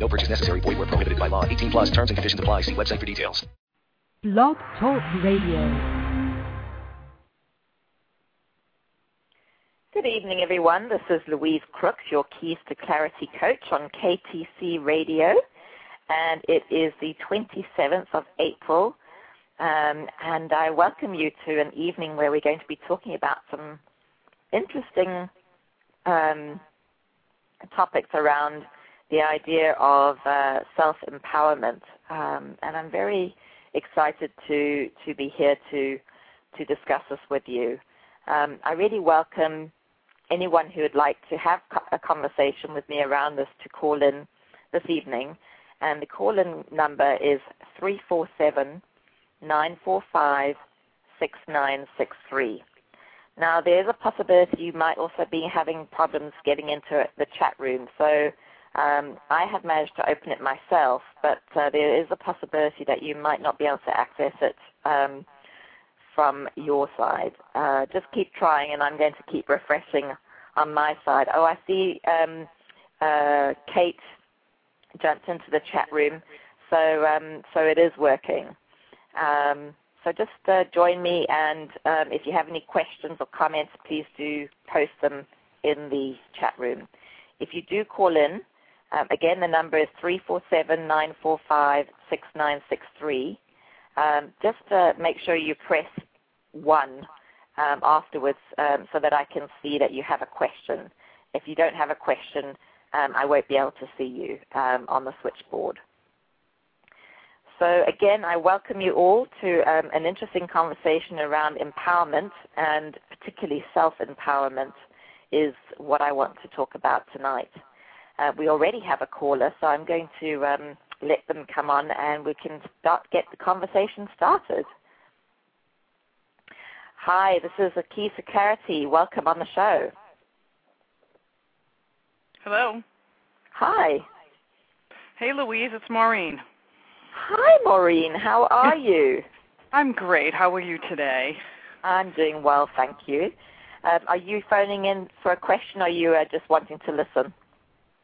No purchase necessary. Void where prohibited by law. 18 plus terms and conditions apply. See website for details. Blog Talk Radio. Good evening, everyone. This is Louise Crooks, your Keys to Clarity coach on KTC Radio. And it is the 27th of April. Um, and I welcome you to an evening where we're going to be talking about some interesting um, topics around the idea of uh, self-empowerment, um, and I'm very excited to to be here to to discuss this with you. Um, I really welcome anyone who would like to have a conversation with me around this to call in this evening, and the call-in number is three four seven nine four five six nine six three. Now, there's a possibility you might also be having problems getting into the chat room, so um, I have managed to open it myself, but uh, there is a possibility that you might not be able to access it um, from your side. Uh, just keep trying, and I'm going to keep refreshing on my side. Oh, I see um, uh, Kate jumped into the chat room, so um, so it is working. Um, so just uh, join me, and um, if you have any questions or comments, please do post them in the chat room. If you do call in, again, the number is 347-945-6963. Um, just make sure you press 1 um, afterwards um, so that I can see that you have a question. If you don't have a question, um, I won't be able to see you um, on the switchboard. So again, I welcome you all to an interesting conversation around empowerment and particularly self-empowerment is what I want to talk about tonight. Uh, we already have a caller, so I'm going to um, let them come on and we can start get the conversation started. Hi, this is Keys to Clarity. Welcome on the show. Hello. Hi. Hey, Louise. It's Maureen. Hi, Maureen. How are you? I'm great. How are you today? I'm doing well, thank you. Um, are you phoning in for a question, or are you uh, just wanting to listen?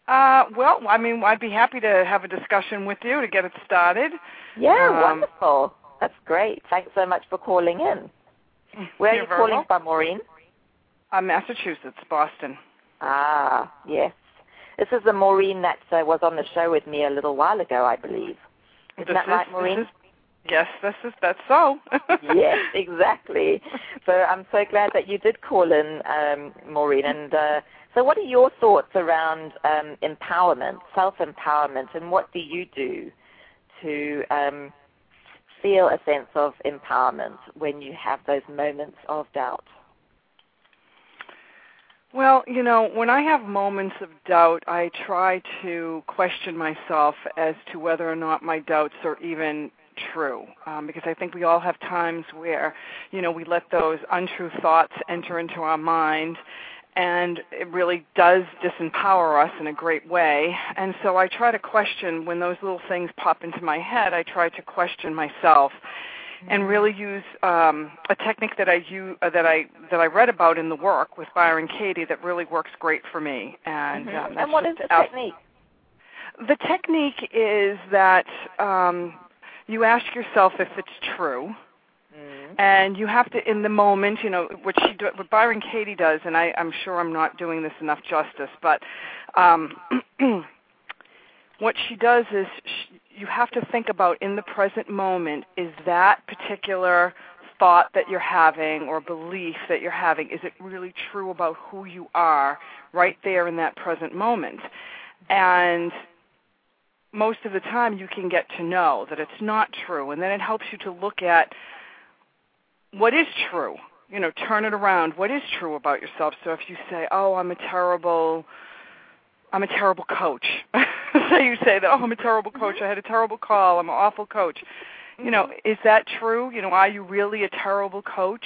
Uh, well, I mean, I'd be happy to have a discussion with you to get it started. Yeah, Um, wonderful. That's great. Thanks so much for calling in. Where are you calling welcome. from, Maureen? Uh, Massachusetts, Boston. Ah, yes. This is the Maureen that uh, was on the show with me a little while ago, I believe. Isn't This that is- right, this Maureen? is- yes, this is that's so. yes, exactly. So I'm so glad that you did call in, um, Maureen. And uh, so, what are your thoughts around um, empowerment, self-empowerment, and what do you do to um, feel a sense of empowerment when you have those moments of doubt? Well, you know, when I have moments of doubt, I try to question myself as to whether or not my doubts are even true. Um, because I think we all have times where, you know, we let those untrue thoughts enter into our mind and it really does disempower us in a great way. And so I try to question when those little things pop into my head, I try to question myself and really use um, a technique that I use, uh, that I that I read about in the work with Byron Katie that really works great for me. And Mhm. um, that's and what is the ask- technique? The technique is that um, you ask yourself if it's true, Mm. and you have to in the moment, you know, what she do, what Byron Katie does, and I, I'm sure I'm not doing this enough justice, but um, what she does is she, you have to think about in the present moment is that particular thought that you're having or belief that you're having is it really true about who you are right there in that present moment and most of the time you can get to know that it's not true and then it helps you to look at what is true. You know turn it around. What is true about yourself? So if you say oh i'm a terrible i'm a terrible coach so you say that oh i'm a terrible coach. Mm-hmm. I had a terrible call. I'm an awful coach. You know, mm-hmm. is that true? You know, are you really a terrible coach?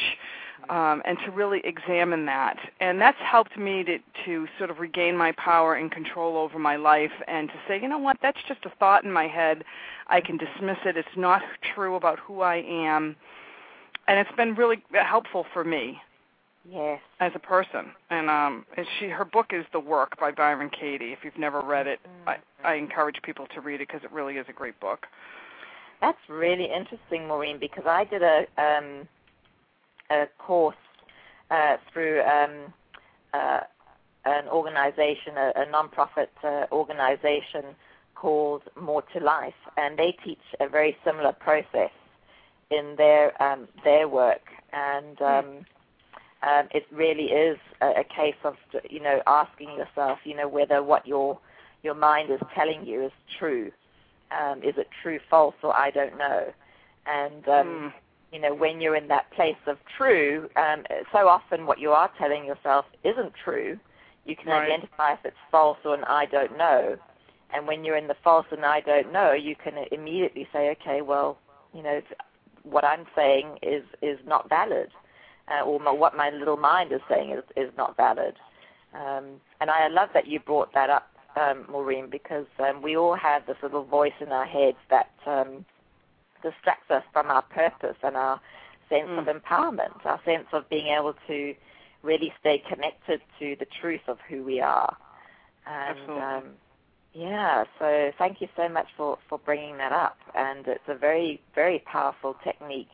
Um, and to really examine that, and that's helped me to to sort of regain my power and control over my life, and to say, you know what, that's just a thought in my head. I can dismiss it. It's not true about who I am, and it's been really helpful for me. Yes. As a person, and um, and she her book is The Work by Byron Katie. If you've never read it, mm-hmm. I, I encourage people to read it because it really is a great book. That's really interesting, Maureen, because I did a um, a course uh, through um, uh, an organization, a, a non-profit uh, organization called More to Life, and they teach a very similar process in their um, their work, and hmm. um, um, it really is a, a case of you know asking yourself, you know, whether what your your mind is telling you is true. Um, is it true, false, or I don't know? And um, mm you know, when you're in that place of true, um, so often what you are telling yourself isn't true. You can right. identify if it's false or an I don't know. And when you're in the false and I don't know, you can immediately say, okay, well, you know, what I'm saying is is not valid, uh, or my, what my little mind is saying is is not valid. Um, and I love that you brought that up, um, Maureen, because um, we all have this little voice in our heads that um, distracts us from our purpose and our sense mm. of empowerment, our sense of being able to really stay connected to the truth of who we are. And, Absolutely. Um, yeah, so thank you so much for, for bringing that up. And it's a very, very powerful technique,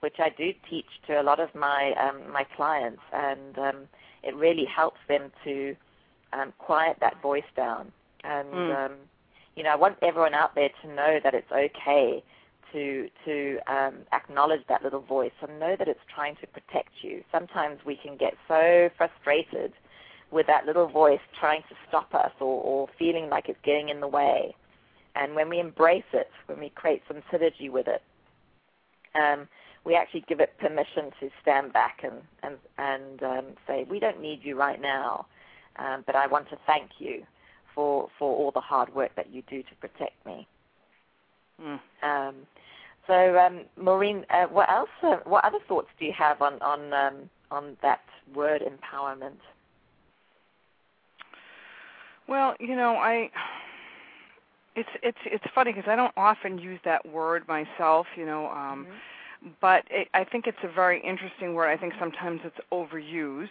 which I do teach to a lot of my um, my clients, and um, it really helps them to um, quiet that voice down. And mm. um, you know, I want everyone out there to know that it's okay to to um, acknowledge that little voice and know that it's trying to protect you. Sometimes we can get so frustrated with that little voice trying to stop us or, or feeling like it's getting in the way. And when we embrace it, when we create some synergy with it, um, we actually give it permission to stand back and and, and um, say, we don't need you right now, um, but I want to thank you for for all the hard work that you do to protect me. Mm. Um, so, um, Maureen, uh, what else? Uh, what other thoughts do you have on on um, on that word empowerment? Well, you know, I it's it's it's funny because I don't often use that word myself. You know, um, mm-hmm. but it, I think it's a very interesting word. I think sometimes it's overused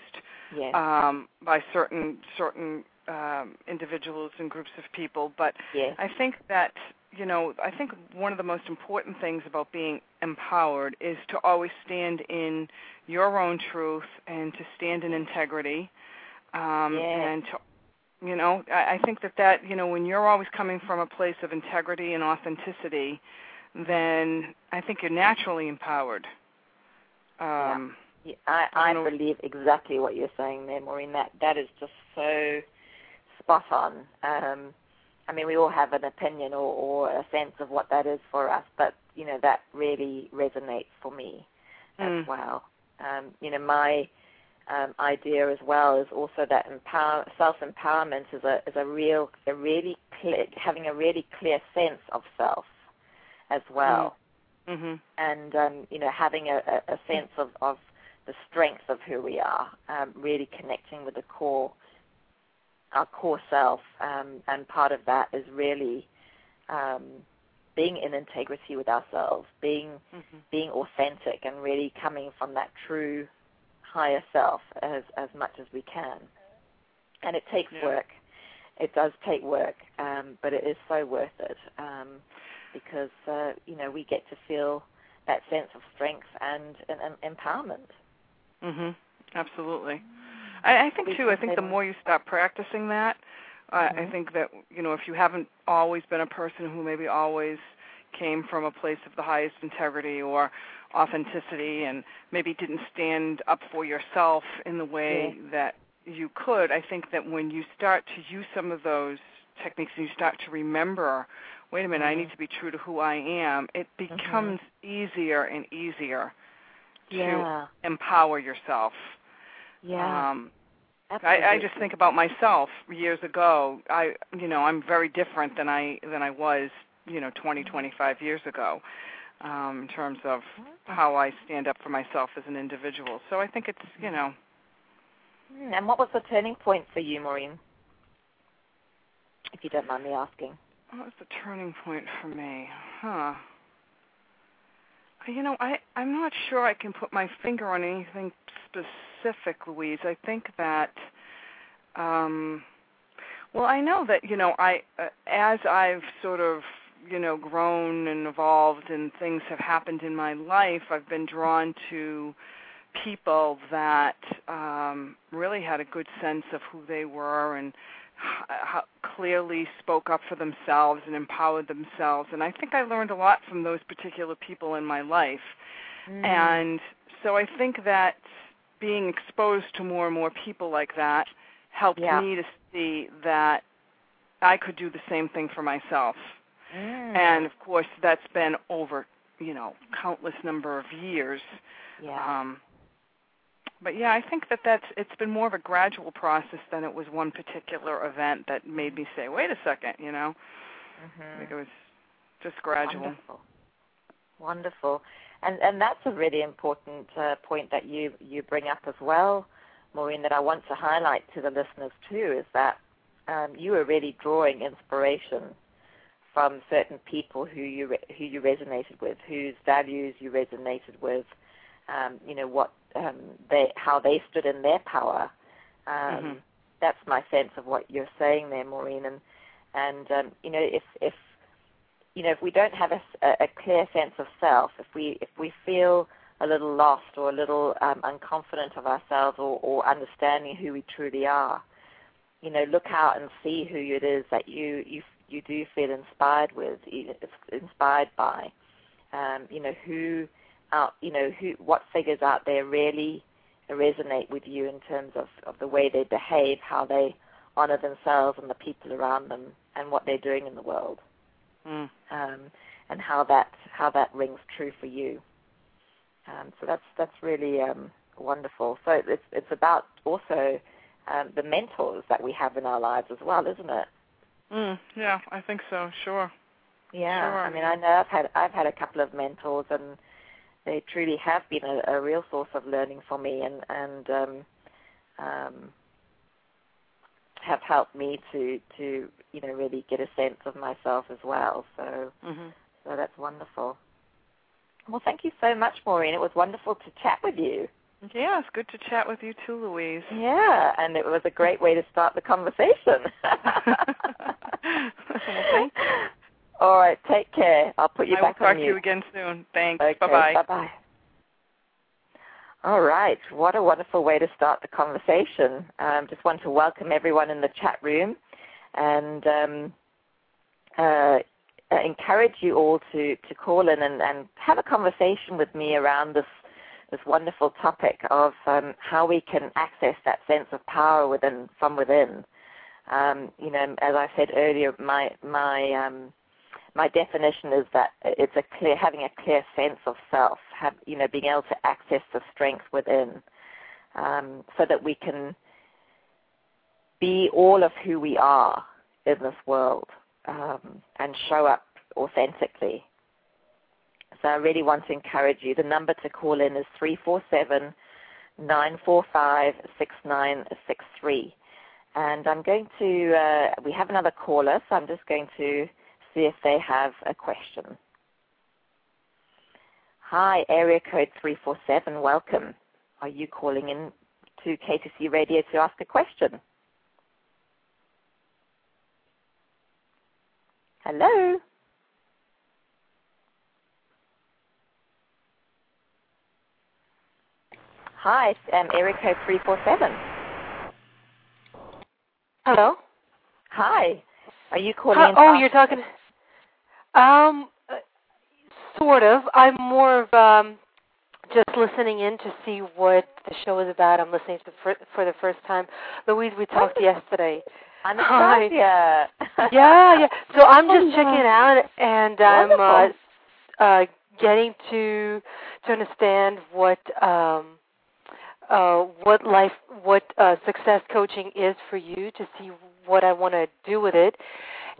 yes. um, by certain certain um, individuals and groups of people. But yes. I think that you know, I think one of the most important things about being empowered is to always stand in your own truth and to stand in integrity. Um, And to, you know, I, I think that that, you know, when you're always coming from a place of integrity and authenticity, then I think you're naturally empowered. Um, yeah. I, I, I believe exactly what you're saying there, Maureen. That that is just so spot on. Um, I mean, we all have an opinion or, or a sense of what that is for us, but you know that really resonates for me mm. as well. Um, you know, my um, idea as well is also that empower, self-empowerment is a is a real a really clear, having a really clear sense of self as well, mm. mm-hmm. and um, you know having a, a sense of, of the strength of who we are, um, really connecting with the core our core self, um, and part of that is really um, being in integrity with ourselves, being mm-hmm. being authentic, and really coming from that true higher self as as much as we can. And it takes yeah. work. It does take work, um, but it is so worth it um, because uh, you know we get to feel that sense of strength and, and, and empowerment. Mhm. Absolutely. I, I think too. I think the more you start practicing that, uh, mm-hmm. I think that you know if you haven't always been a person who maybe always came from a place of the highest integrity or authenticity and maybe didn't stand up for yourself in the way yeah. that you could, I think that when you start to use some of those techniques and you start to remember, wait a minute, mm-hmm. I need to be true to who I am, it Mm-hmm. becomes easier and easier Yeah. to empower yourself. Yeah. Um, Absolutely. I, I just think about myself years ago. I, you know, I'm very different than I than I was, you know, 20, 25 years ago. um, in terms of how I stand up for myself as an individual. So I think it's you know. Hmm, and what was the turning point for you, Maureen? If you don't mind me asking. What was the turning point for me? Huh. You know, I I'm not sure I can put my finger on anything specific, Louise. I think that um well, I know that, you know, I uh, as I've sort of you know grown and evolved and things have happened in my life i've been drawn to people that um really had a good sense of who they were and how clearly spoke up for themselves and empowered themselves and i think i learned a lot from those particular people in my life mm. and so i think that being exposed to more and more people like that helped yeah. me to see that i could do the same thing for myself Mm. And of course, that's been over, you know, countless number of years. Yeah. Um, but yeah, I think that that's it's been more of a gradual process than it was one particular event that made me say, "Wait a second, you know." Mm-hmm. I think it was just gradual. Wonderful. Wonderful. And and that's a really important uh, point that you you bring up as well, Maureen. That I want to highlight to the listeners too is that um, you are really drawing inspiration from certain people who you re- who you resonated with, whose values you resonated with, um, you know what um, they how they stood in their power. Um, mm-hmm. That's my sense of what you're saying there, Maureen. And and um, you know if if you know if we don't have a, a clear sense of self, if we if we feel a little lost or a little um, unconfident of ourselves or, or understanding who we truly are, you know, look out and see who it is that you you you do feel inspired with, inspired by. Um, you know who, out, you know who, what figures out there really resonate with you in terms of, of the way they behave, how they honor themselves and the people around them, and what they're doing in the world, mm. um, and how that how that rings true for you. Um, so that's that's really um, wonderful. So it's it's about also um, the mentors that we have in our lives as well, isn't it? Mm, yeah, I think so. Sure. Yeah, sure. I mean, I know I've had I've had a couple of mentors, and they truly have been a, a real source of learning for me, and and um, um, have helped me to to you know really get a sense of myself as well. So mm-hmm. so that's wonderful. Well, thank you so much, Maureen. It was wonderful to chat with you. Yeah, it's good to chat with you too, Louise. Yeah, and it was a great way to start the conversation. well, All right, take care. I'll put you I back will talk to you again soon. Thanks. Okay, bye-bye. Bye-bye. All right, what a wonderful way to start the conversation. Um, just want to welcome everyone in the chat room and um, uh, encourage you all to, to call in and, and have a conversation with me around this this wonderful topic of um, how we can access that sense of power within from within. Um, you know, as I said earlier, my my um, my definition is that it's a clear having a clear sense of self, have, you know, being able to access the strength within, um, so that we can be all of who we are in this world um, and show up authentically. So I really want to encourage you. The number to call in is three four seven nine four five six nine six three. And I'm going to, uh, we have another caller, so I'm just going to see if they have a question. Hi, area code 347, welcome. Are you calling in to KTC Radio to ask a question? Hello? Hi, um, area code 347. Hello. Hi. Are you calling Hi, in? oh, you're talking. Um, sort of. I'm more of um, just listening in to see what the show is about. I'm listening to for, for the first time. Louise, we talked yesterday. Anastasia. yeah, yeah. So I'm just checking out, and I'm uh, uh, getting to to understand what um, uh, what life, what uh, success coaching is for you, to see what I want to do with it,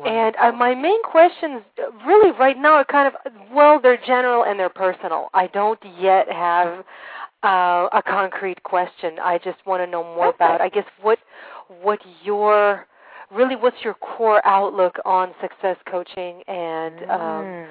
And uh, my main questions, really, right now, are kind of well, they're general and they're personal. I don't yet have uh, a concrete question. I just want to know more okay. about, I guess, what what your really what's your core outlook on success coaching and um, Mm.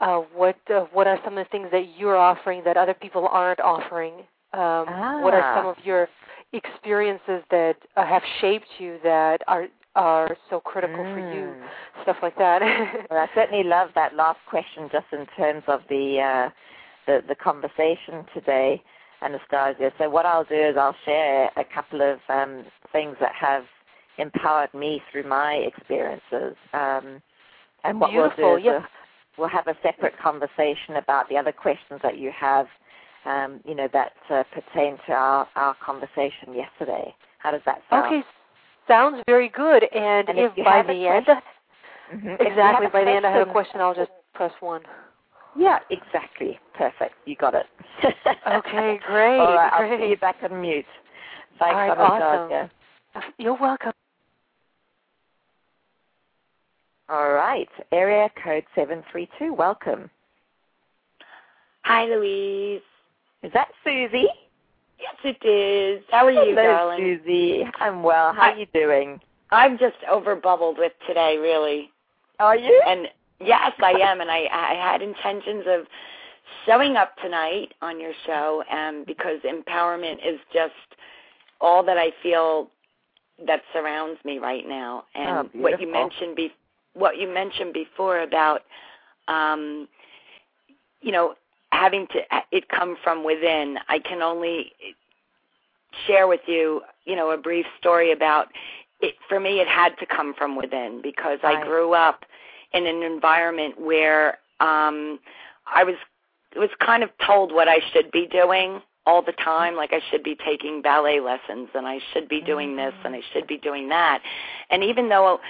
uh, what uh, what are some of the things that you're offering that other people aren't offering? Um, What are Ah. some of your experiences that uh, have shaped you that are are so critical for you? Mm. Stuff like that. Well, I certainly love that last question, just in terms of the uh, the, the conversation today, Anastasia. So what I'll do is I'll share a couple of um, things that have empowered me through my experiences. Um, and what Beautiful, we'll do is we'll, we'll have a separate conversation about the other questions that you have, um, you know, that uh, pertain to our, our conversation yesterday. How does that sound? okay, sounds very good. And, And if, if by the end, Mhm. Exactly by the end I have a question- question, I'll just press one. Yeah, exactly. Perfect. You got it. Okay, great, All right, I'll great. see you back on mute. Thanks, All right, Anastasia. You're welcome. All right, area code 732. Welcome. Hi, Louise. Is that Susie? Yes, it is. How are you, Hello, darling? Susie. I'm well. How I- are you doing? I'm just over bubbled with today, really. Are you? And yes, I am. And I, I had intentions of showing up tonight on your show, um, because empowerment is just all that I feel that surrounds me right now. And Oh, what you mentioned be what you mentioned before about, um, you know, having to it come from within. I can only share with you, you know, a brief story about it. For me, it had to come from within because I grew up in an environment where um, I was was kind of told what I should be doing all the time like I should be taking ballet lessons and I should be doing this and I should be doing that and even though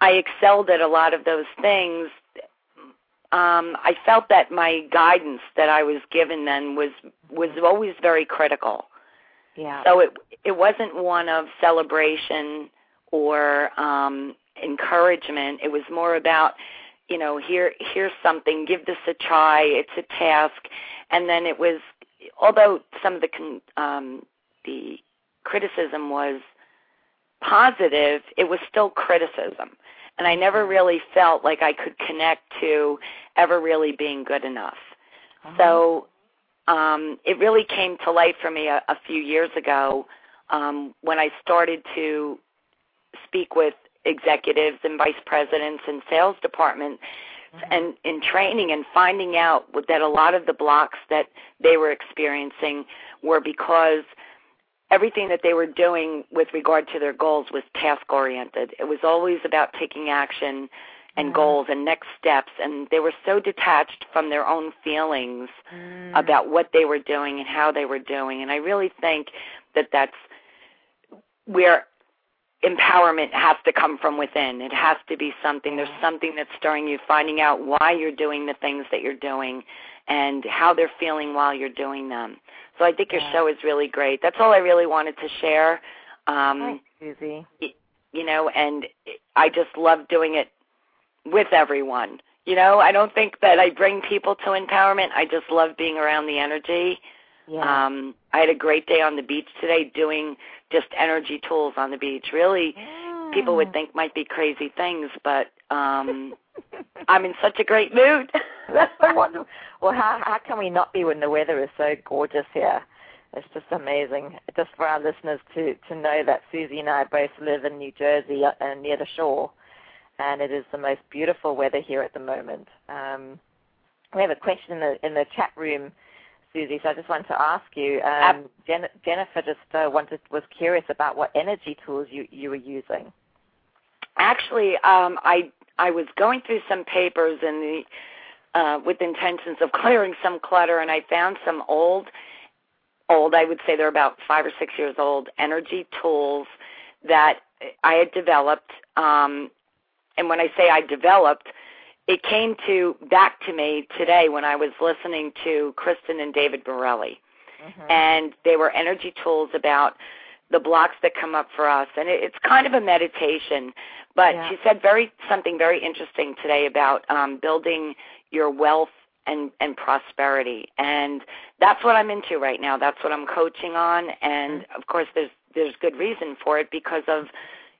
I excelled at a lot of those things um I felt that my guidance that I was given then was was always very critical yeah. so it it wasn't one of celebration or um encouragement. It was more about, you know, here here's something, give this a try. It's a task. And then it was although some of the con, um the criticism was positive, it was still criticism. And I never really felt like I could connect to ever really being good enough. So um, it really came to light for me a, a few years ago um, when I started to speak with executives and vice presidents and sales department and in training and finding out that a lot of the blocks that they were experiencing were because everything that they were doing with regard to their goals was task oriented. It was always about taking action and goals and next steps and they were so detached from their own feelings Mm. about what they were doing and how they were doing and I really think that that's where empowerment has to come from within. It has to be something there's something that's stirring you finding out why you're doing the things that you're doing and how they're feeling while you're doing them. So I think your Yeah. show is really great. That's all I really wanted to share. Um Hi, Susie. you know, and I just love doing it with everyone. You know, I don't think that I bring people to empowerment. I just love being around the energy. Yeah. Um, I had a great day on the beach today doing just energy tools on the beach. Really, people would think might be crazy things, but um, I'm in such a great mood. That's so wonderful. Well, how how can we not be when the weather is so gorgeous here? It's just amazing. Just for our listeners to to know that Susie and I both live in New Jersey uh, and near the shore, and it is the most beautiful weather here at the moment. Um, we have a question in the in the chat room, Susie. So I just wanted to ask you. Um, Jen, Jennifer just uh, wanted was curious about what energy tools you you were using. Actually, um, I I was going through some papers in the uh, with intentions of clearing some clutter, and I found some old, old. I would say they're about five or six years old energy tools that I had developed. Um, and when I say I developed, it came to back to me today when I was listening to Kristen and David Borelli Mm-hmm. and they were energy tools about the blocks that come up for us, and it, it's kind of a meditation. But Yeah. she said very something very interesting today about um, building your wealth and and prosperity, and that's what I'm into right now. That's what I'm coaching on, and of course, there's there's good reason for it because of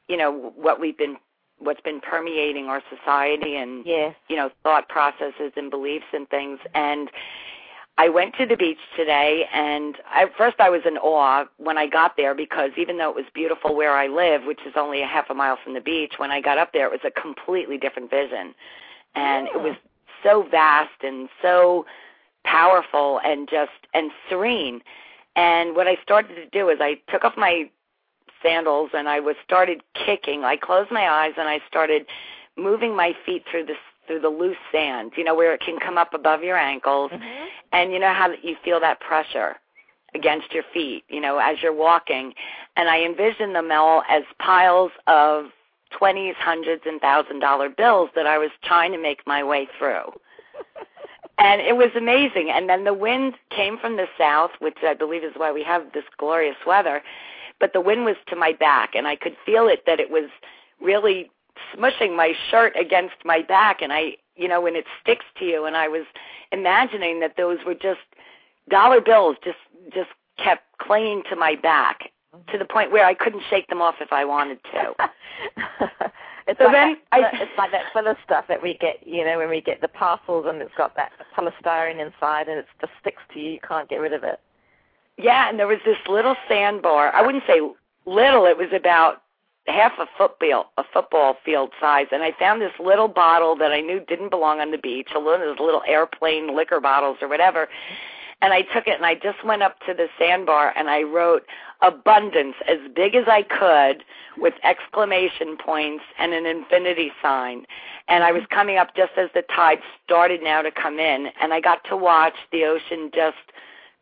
you know what we've been what's been permeating our society and Yes. you know thought processes and beliefs and things and I went to the beach today and I, at first I was in awe when I got there because even though it was beautiful where I live, which is only a half a mile from the beach, when I got up there it was a completely different vision. And it was so vast and so powerful and just and serene. And what I started to do is I took off my sandals and I was started kicking. I closed my eyes and I started moving my feet through the through the loose sand, you know, where it can come up above your ankles, mm-hmm. and you know how you feel that pressure against your feet, you know, as you're walking. And I envisioned them all as piles of twenties, hundreds, and thousand dollar bills that I was trying to make my way through. and it was amazing. And then the wind came from the south, which I believe is why we have this glorious weather. But the wind was to my back, and I could feel it that it was really smushing my shirt against my back. And I, you know, when it sticks to you, and I was imagining that those were just dollar bills, just just kept clinging to my back to the point where I couldn't shake them off if I wanted to. it's So like then that, I- it's like that filler stuff that we get, you know, when we get the parcels and it's got that polystyrene inside and it just sticks to you. You can't get rid of it. Yeah, and there was this little sandbar. I wouldn't say little. It was about half a football a football field size. And I found this little bottle that I knew didn't belong on the beach. A little those little airplane liquor bottles or whatever. And I took it and I just went up to the sandbar and I wrote abundance as big as I could with exclamation points and an infinity sign. And I was coming up just as the tide started now to come in and I got to watch the ocean just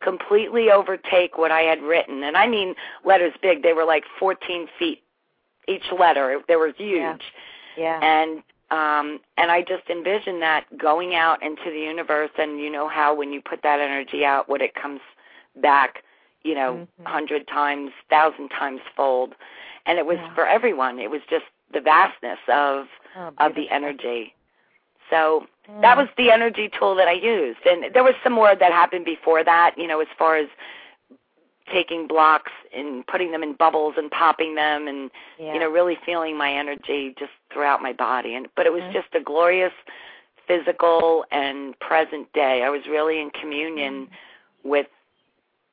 completely overtake what I had written. And I mean letters big. They were like 14 feet each letter. They were huge. Yeah. Yeah. And um and I just envisioned that going out into the universe and you know how when you put that energy out what it comes back, you know, Mhm. hundred times, thousand times fold. And it was Yeah. for everyone. It was just the vastness of Oh, of the energy. So that was the energy tool that I used. And there was some more that happened before that, you know, as far as taking blocks and putting them in bubbles and popping them and yeah. you know, really feeling my energy just throughout my body. And but it was Mhm. just a glorious physical and present day. I was really in communion with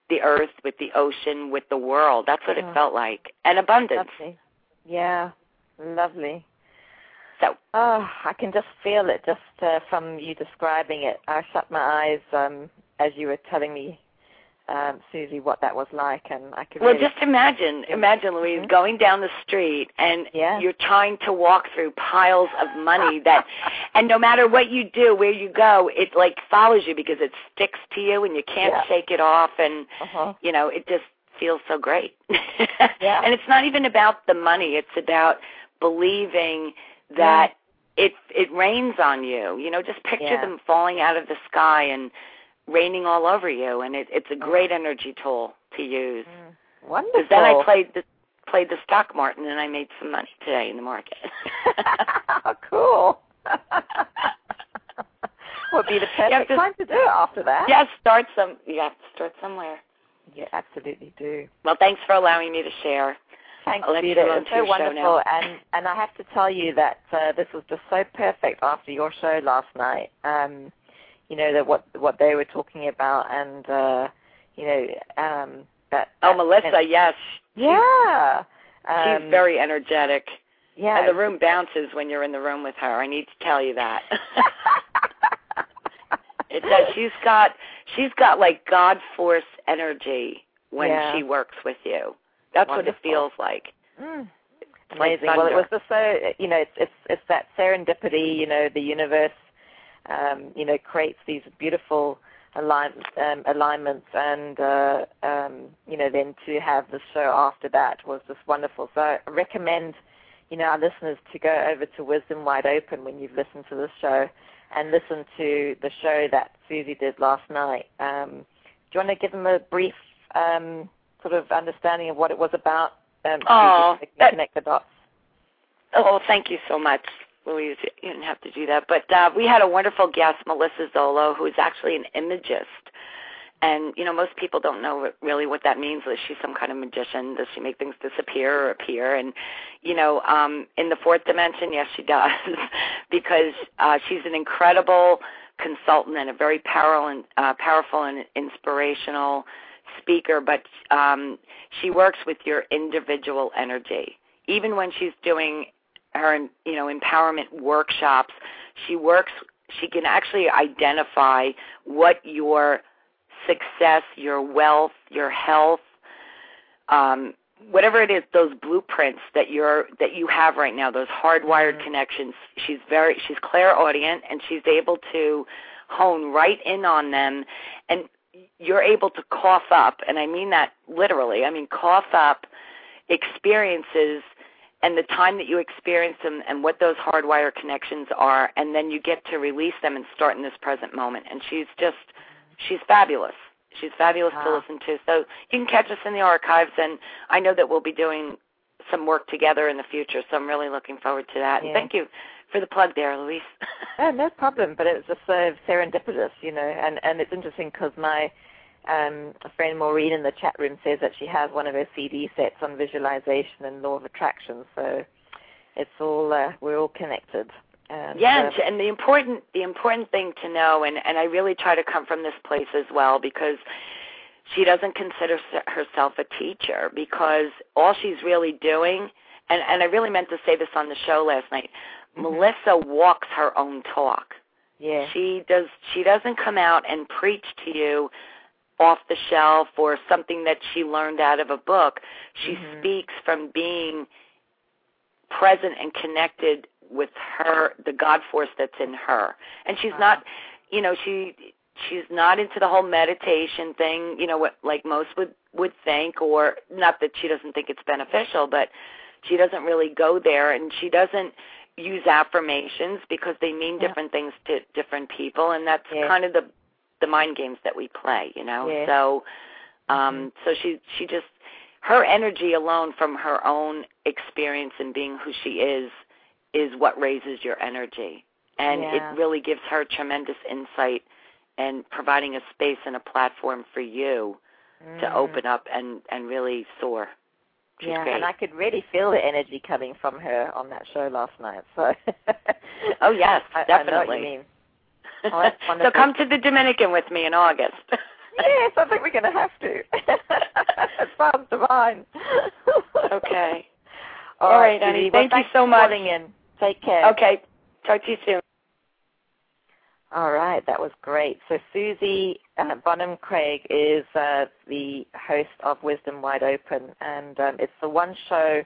the earth, with the ocean, with the world. That's what Oh. it felt like. And abundance. Lovely. Yeah, lovely. So Oh, I can just feel it just uh, from you describing it. I shut my eyes um, as you were telling me, um, Susie, what that was like, and I could. Well, really, just imagine, imagine Louise Mhm. going down the street and Yeah. you're trying to walk through piles of money that, and no matter what you do, where you go, it like follows you because it sticks to you and you can't Yeah. shake it off, and Uh-huh. you know it just feels so great. Yeah. And it's not even about the money; it's about believing that it it rains on you. You know, just picture Yeah. them falling out of the sky and raining all over you, and it, it's a Oh. great energy tool to use. Mm. Wonderful. Then I played the played the stock market and I made some money today in the market. cool. Would be the perfect to- time to do it after that. yeah, start some. You have to start somewhere. You absolutely do. Well, thanks for allowing me to share. Thanks, I'll you Rita. It's so wonderful, and and I have to tell you that uh, this was just so perfect after your show last night. Um, you know that what what they were talking about, and uh, you know um, that. Oh, Melissa, and- yes, yeah. she's Um, very energetic, Yeah. and the room bounces when you're in the room with her. I need to tell you that. it does. She's got she's got like God force energy when Yeah. she works with you. That's what it feels like. Mm. It's like Amazing. well, it was just so you know, it's it's it's that serendipity. You know, the universe, um, you know, creates these beautiful align, um, alignments, and uh, um, you know, then to have the show after that was just wonderful. So I recommend, you know, our listeners to go over to Wisdom Wide Open when you've listened to this show, and listen to the show that Susie did last night. Um, do you want to give them a brief um, sort of understanding of what it was about. Um, oh, that, connect the dots. Oh, thank you so much, Louise. You didn't have to do that, but uh, we had a wonderful guest, Melissa Zolo, who is actually an imagist. And you know, most people don't know really what that means. Is she some kind of magician? Does she make things disappear or appear? And you know, um, in the fourth dimension, yes, she does, because uh, she's an incredible consultant and a very powerful and uh, powerful and inspirational speaker. But um, she works with your individual energy. Even when she's doing her, you know, empowerment workshops, she works. She can actually identify what your success, your wealth, your health, um, whatever it is, those blueprints that you're that you have right now, those hardwired mm-hmm. connections. She's very she's clairaudient and she's able to hone right in on them and you're able to cough up and I mean that literally. I mean cough up experiences and the time that you experience them and what those hardwired connections are and then you get to release them and start in this present moment and she's just she's fabulous. She's fabulous wow. to listen to. So you can catch us in the archives, and I know that we'll be doing some work together in the future. So I'm really looking forward to that. Yeah. And thank you for the plug there, Louise. oh, no problem. But it's just so serendipitous, you know. And and it's interesting because my um, a friend Maureen in the chat room says that she has one of her CD sets on visualization and law of attraction. So it's all uh, we're all connected. And, yeah, uh, and the important the important thing to know, and and I really try to come from this place as well because she doesn't consider herself a teacher because all she's really doing, and and I really meant to say this on the show last night. Mm-hmm. Melissa walks her own talk. Yeah. She does. She doesn't come out and preach to you off the shelf or something that she learned out of a book. She mm-hmm. speaks from being present and connected with her the god force that's in her and she's uh-huh. not you know she she's not into the whole meditation thing you know what like most would would think or not that she doesn't think it's beneficial but she doesn't really go there and she doesn't use affirmations because they mean yeah. different things to different people and that's yeah. kind of the the mind games that we play you know yeah. so um mm-hmm. so she she just her energy alone from her own experience and being who she is is what raises your energy. And yeah. it really gives her tremendous insight and providing a space and a platform for you mm. to open up and, and really soar. She's yeah, great. and I could really feel the energy coming from her on that show last night. So, oh yes, definitely. I know what you mean. Oh, so come to the Dominican with me in August. yes, I think we're going to have to. it sounds divine. okay. All, All right, honey. Well, Thank you so much. In. Take care. Okay. Talk to you soon. All right, that was great. So Susie uh, Bonham Craig is uh, the host of Wisdom Wide Open, and um, it's the one show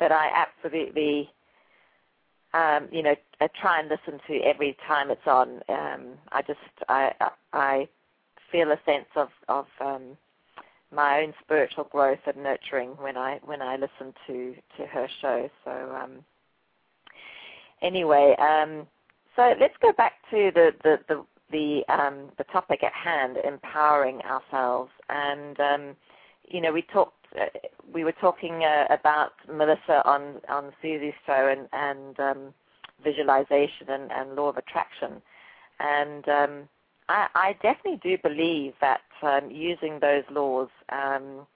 that I absolutely, um, you know, I try and listen to every time it's on. Um, I just, I, I feel a sense of of um, my own spiritual growth and nurturing when I when I listen to to her show. So um, anyway, um, so let's go back to the the the the, um, the topic at hand, empowering ourselves, and um, you know we talked. Uh, we were talking uh, about Melissa on on Susie's show and and um, visualization and, and law of attraction, and um, I, I definitely do believe that um, using those laws, um,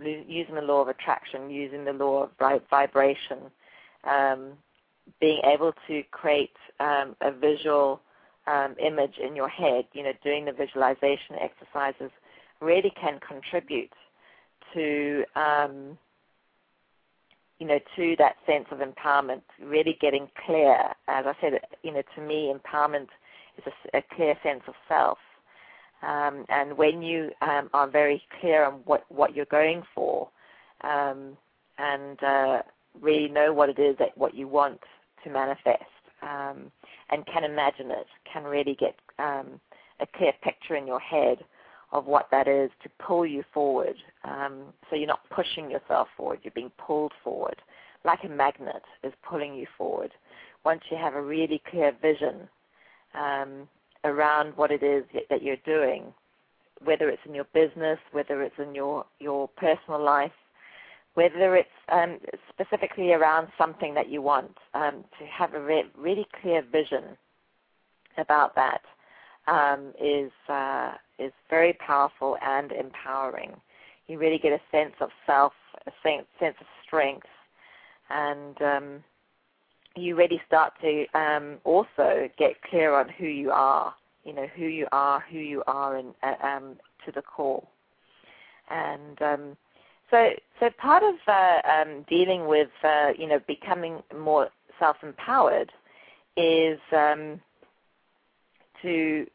using the law of attraction, using the law of vibration, um, being able to create um, a visual um, image in your head, you know, doing the visualization exercises really can contribute to, um, you know, to that sense of empowerment, really getting clear. As I said, you know, to me, empowerment – is a, a clear sense of self. Um, and when you um, are very clear on what, what you're going for um, and uh, really know what it is that what you want to manifest um, and can imagine it, can really get um, a clear picture in your head of what that is to pull you forward. Um, so you're not pushing yourself forward, you're being pulled forward, like a magnet is pulling you forward. Once you have a really clear vision um, around what it is that you're doing, whether it's in your business, whether it's in your your personal life, whether it's um, specifically around something that you want, um, to have a re- really clear vision about that um, is uh, is very powerful and empowering. You really get a sense of self, a sense, sense of strength, and um, you really start to um, also get clear on who you are. You know who you are, who you are, and uh, um, to the core. And um, so, so part of uh, um, dealing with uh, you know becoming more self-empowered is um, to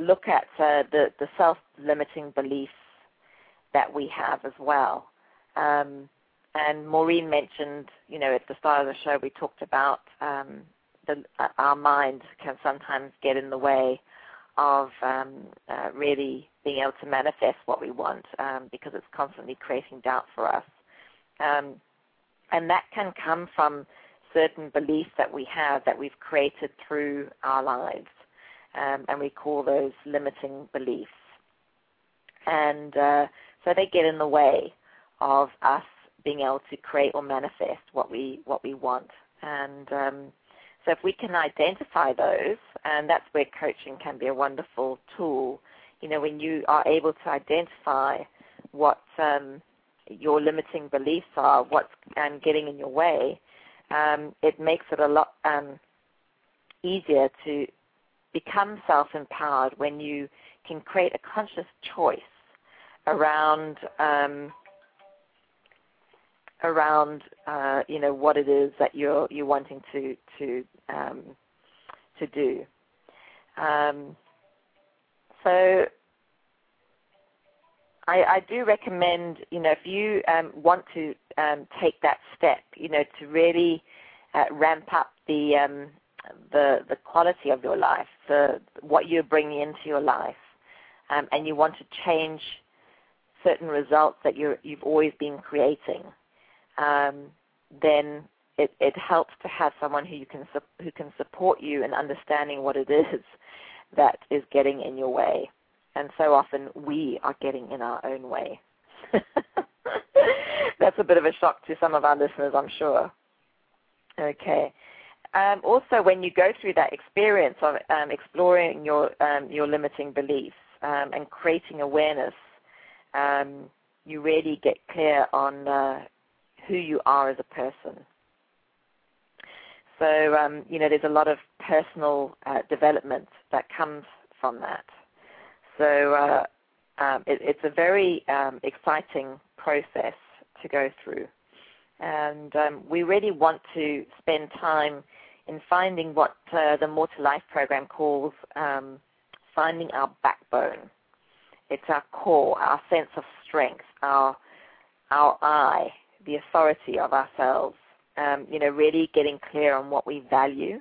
look at uh, the, the self-limiting beliefs that we have as well. Um, and Maureen mentioned, you know, at the start of the show, we talked about um, the, uh, our mind can sometimes get in the way of um, uh, really being able to manifest what we want um, because it's constantly creating doubt for us. Um, and that can come from certain beliefs that we have that we've created through our lives um, and we call those limiting beliefs. And uh, so they get in the way of us being able to create or manifest what we what we want. And um, so if we can identify those, and that's where coaching can be a wonderful tool. You know, when you are able to identify what um, your limiting beliefs are, what's and getting in your way, um, it makes it a lot um, easier to become self-empowered when you can create a conscious choice around um, around uh, you know what it is that you're you're wanting to to um, to do. Um, so I, I, do recommend you know if you um, want to um, take that step, you know to really uh, ramp up the um, the the quality of your life, the what you're bringing into your life, um, and you want to change certain results that you you've always been creating, um, then it, it helps to have someone who you can who can support you in understanding what it is that is getting in your way. And so often we are getting in our own way. That's a bit of a shock to some of our listeners, I'm sure. Okay um, also when you go through that experience of um, exploring your um, your limiting beliefs um, and creating awareness, um, you really get clear on uh, who you are as a person. So um, you know, there's a lot of personal uh, development that comes from that. So uh, it, it's a very exciting process to go through and um, we really want to spend time in finding what uh, the More to Life program calls um, finding our backbone. It's our core, our sense of strength, our our I, the authority of ourselves. Um, you know, really getting clear on what we value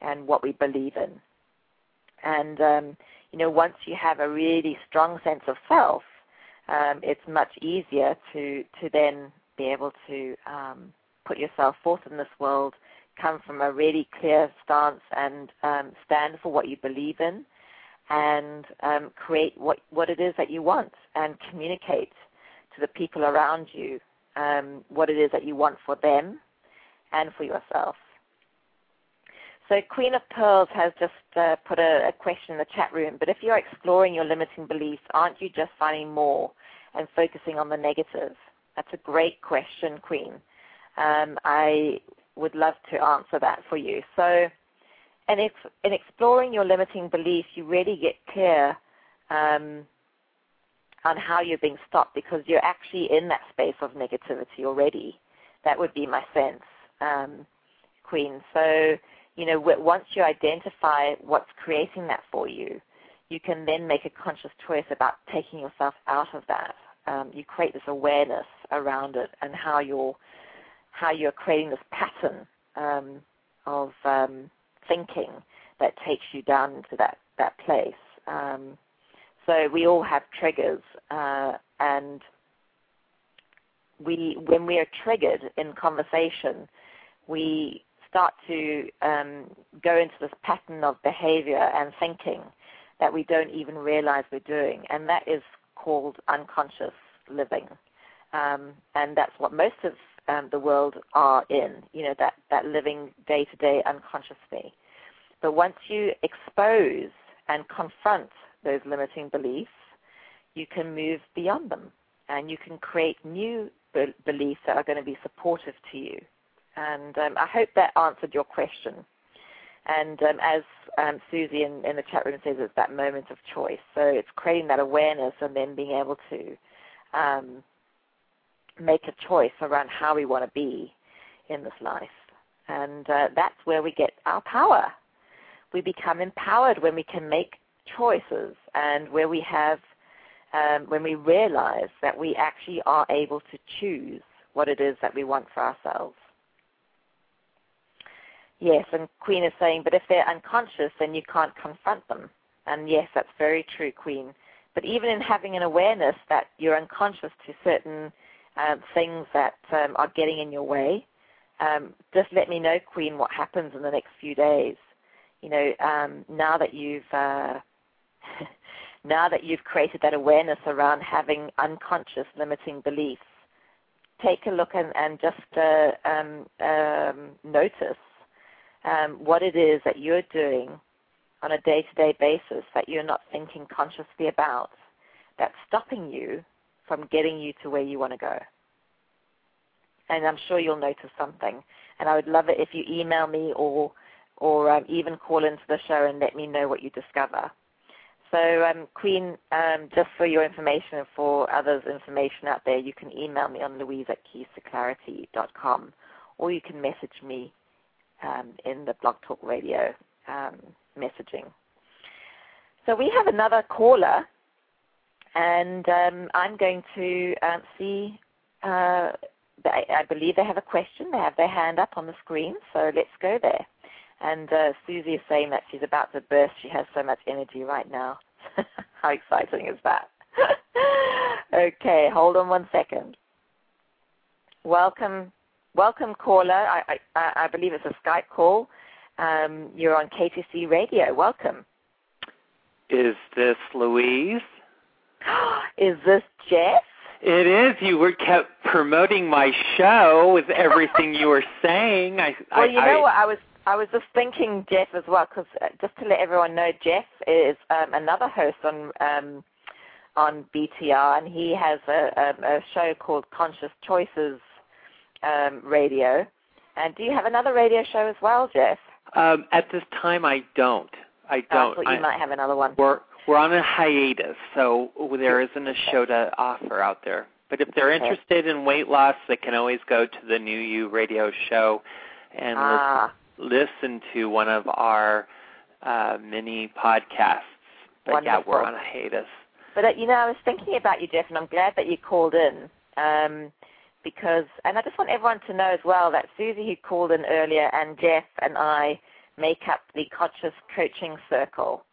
and what we believe in. And um, you know, once you have a really strong sense of self, um, it's much easier to to then be able to um, put yourself forth in this world come from a really clear stance and um, stand for what you believe in and um, create what, what it is that you want and communicate to the people around you um, what it is that you want for them and for yourself. So Queen of Pearls has just uh, put a, a, question in the chat room, but if you're exploring your limiting beliefs, aren't you just finding more and focusing on the negative? That's a great question, Queen. Um, I would love to answer that for you. So, and if in exploring your limiting beliefs, you really get clear um, on how you're being stopped because you're actually in that space of negativity already. That would be my sense, um, Queen. So, you know, once you identify what's creating that for you, you can then make a conscious choice about taking yourself out of that. Um, you create this awareness around it and how you're how you're creating this pattern um, of um, thinking that takes you down into that, that place. Um, so we all have triggers, uh, and we, when we are triggered in conversation, we start to um, go into this pattern of behavior and thinking that we don't even realize we're doing, and that is called unconscious living. Um, and that's what most of um, the world are in, you know, that, that living day to day unconsciously. But once you expose and confront those limiting beliefs, you can move beyond them and you can create new be- beliefs that are going to be supportive to you. And um, I hope that answered your question. And um, as um, Susie in, in, the chat room says, it's that moment of choice. So it's creating that awareness and then being able to um, make a choice around how we want to be in this life. And uh, that's where we get our power. We become empowered when we can make choices and where we have, um, when we realize that we actually are able to choose what it is that we want for ourselves. Yes, and Queen is saying, but if they're unconscious, then you can't confront them. And yes, that's very true, Queen. But even in having an awareness that you're unconscious to certain um, things that um, are getting in your way, um, just let me know, Queen, what happens in the next few days. You know, um, now that you've uh, now that you've created that awareness around having unconscious limiting beliefs, take a look and, and just uh, um, um, notice what it is that you're doing on a day-to-day basis that you're not thinking consciously about that's stopping you from getting you to where you want to go. And I'm sure you'll notice something. And I would love it if you email me or or um, even call into the show and let me know what you discover. So, um, Queen, um, just for your information and for others' information out there, you can email me on louise at keystoclarity.com or you can message me um, in the Blog Talk Radio um, messaging. So we have another caller, and um, I'm going to um, see. Uh, I believe they have a question. They have their hand up on the screen, so let's go there. And uh, Susie is saying that she's about to burst. She has so much energy right now. How exciting is that? okay, hold on one second. Welcome, welcome caller. I, I, I believe it's a Skype call. Um, you're on KTC Radio. Welcome. Is this Louise? Is this Jeff? It is. You were kept promoting my show with everything you were saying. I, well, I, you know I, what? I was I was just thinking Jeff as well, because uh, just to let everyone know, Jeff is um, another host on um, on BTR, and he has a, a, a show called Conscious Choices um, Radio. And do you have another radio show as well, Jeff? Um, at this time, I don't. I don't. Oh, I thought you I, might have another one. We're on a hiatus, so there isn't a show to offer out there. But if they're Okay. interested in weight loss, they can always go to the New You radio show and ah, lis- listen to one of our uh, mini podcasts. But yeah, we're on a hiatus. But uh, you know, I was thinking about you, Jeff, and I'm glad that you called in. Um, because, and I just want everyone to know as well that Susie, who called in earlier, and Jeff and I make up the Conscious Coaching Circle.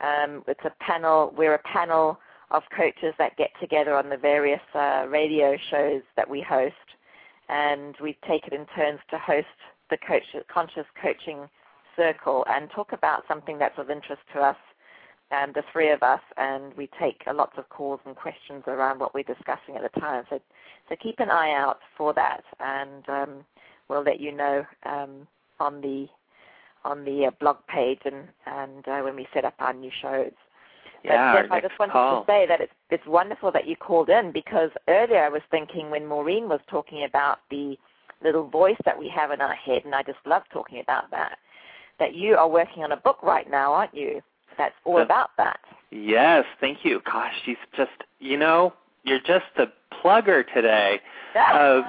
Um, it's a panel. We're a panel of coaches that get together on the various uh, radio shows that we host, and we take it in turns to host the coach, Conscious Coaching Circle and talk about something that's of interest to us um, the three of us, and we take uh, lots of calls and questions around what we're discussing at the time. So, so keep an eye out for that, and um, we'll let you know um, on the on the uh, blog page and and uh, when we set up our new shows. But, Yeah, Jeff, I just wanted call. to say that it's it's wonderful that you called in because earlier I was thinking when Maureen was talking about the little voice that we have in our head, and I just love talking about that. That you are working on a book right now, aren't you? That's all Uh, about that. Yes, thank you. Gosh, she's just you know, you're just a plugger today. Uh,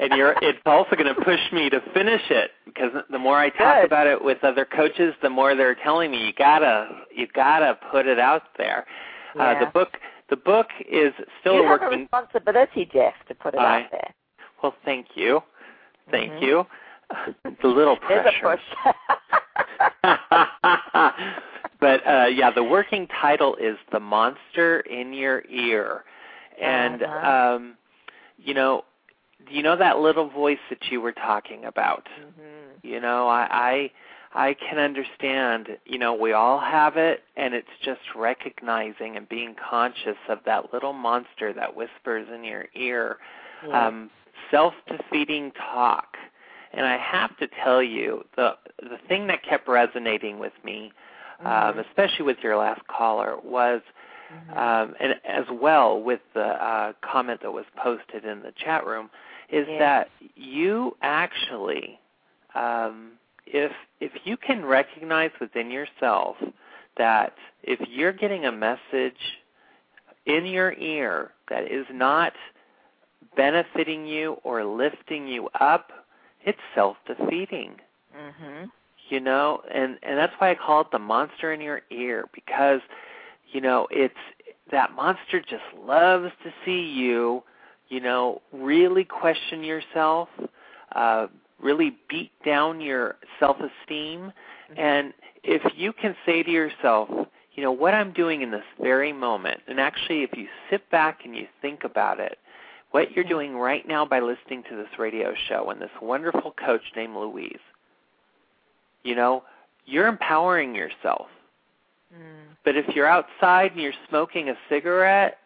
and you're it's also going to push me to finish it because the more I talk Good. about it with other coaches, the more they're telling me you gotta you gotta put it out there. Uh, the book the book is still you a have work a in responsibility, Jeff, to put it I- out there. well. Thank you, thank Mhm. you. It's a little There's a pressure. push. but uh yeah, the working title is The Monster in Your Ear. And Uh-huh. um you know, you know that little voice that you were talking about? Mhm. You know, I I I can understand, you know, we all have it, and it's just recognizing and being conscious of that little monster that whispers in your ear. Yeah. Um, self-defeating talk. And I have to tell you, the the thing that kept resonating with me, um, Mhm. especially with your last caller, was Mhm. um, and as well with the uh, comment that was posted in the chat room, is Yeah. that you actually, um, if if you can recognize within yourself that if you're getting a message in your ear that is not benefiting you or lifting you up, it's self-defeating Mhm. you know and and that's why i call it the monster in your ear because you know it's that monster just loves to see you you know really question yourself uh really beat down your self esteem and if you can say to yourself you know what i'm doing in this very moment and actually if you sit back and you think about it what you're doing right now by listening to this radio show and this wonderful coach named louise you know, you're empowering yourself. Mm. But if you're outside and you're smoking a cigarette,